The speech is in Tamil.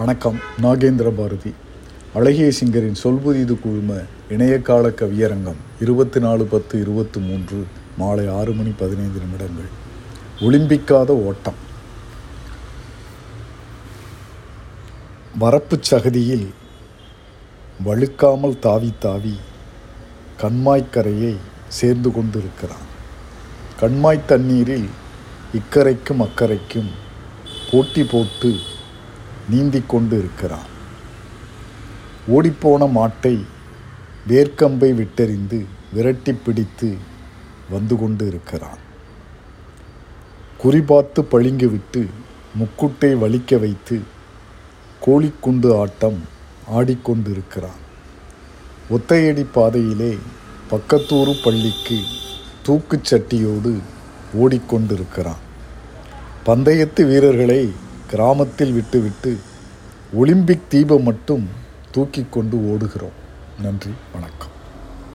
வணக்கம் நாகேந்திர பாரதி. அழகிய சிங்கரின் சொல்புதிது குழும இணையகால கவியரங்கம் இருபத்தி நாலு பத்து இருபத்தி மூன்று மாலை ஆறு மணி பதினைந்து நிமிடங்கள். ஒலிம்பிக்காத ஓட்டம். வரப்பு சகதியில் வழுக்காமல் தாவி தாவி கண்மாய்க்கரையை சேர்ந்து கொண்டிருக்கிறான். கண்மாய் தண்ணீரில் இக்கரைக்கும் அக்கரைக்கும் போட்டி போட்டு நீந்திக் கொண்டு இருக்கிறான் ஓடிப்போன மாட்டை வேர்க்கம்பை விட்டெறிந்து விரட்டி பிடித்து வந்து கொண்டு இருக்கிறான் குறிபார்த்து பளிங்கு விட்டு முக்குட்டை வலிக்க வைத்து கோழிக்குண்டு ஆட்டம் ஆடிக்கொண்டிருக்கிறான். ஒத்தையடி பாதையிலே பக்கத்தூரு பள்ளிக்கு தூக்குச் சட்டியோடு ஓடிக்கொண்டிருக்கிறான். பந்தயத்து வீரர்களை கிராமத்தில் விட்டுவிட்டு ஒலிம்பிக் தீபம் மட்டும் தூக்கி கொண்டு ஓடுகிறோம். நன்றி வணக்கம்.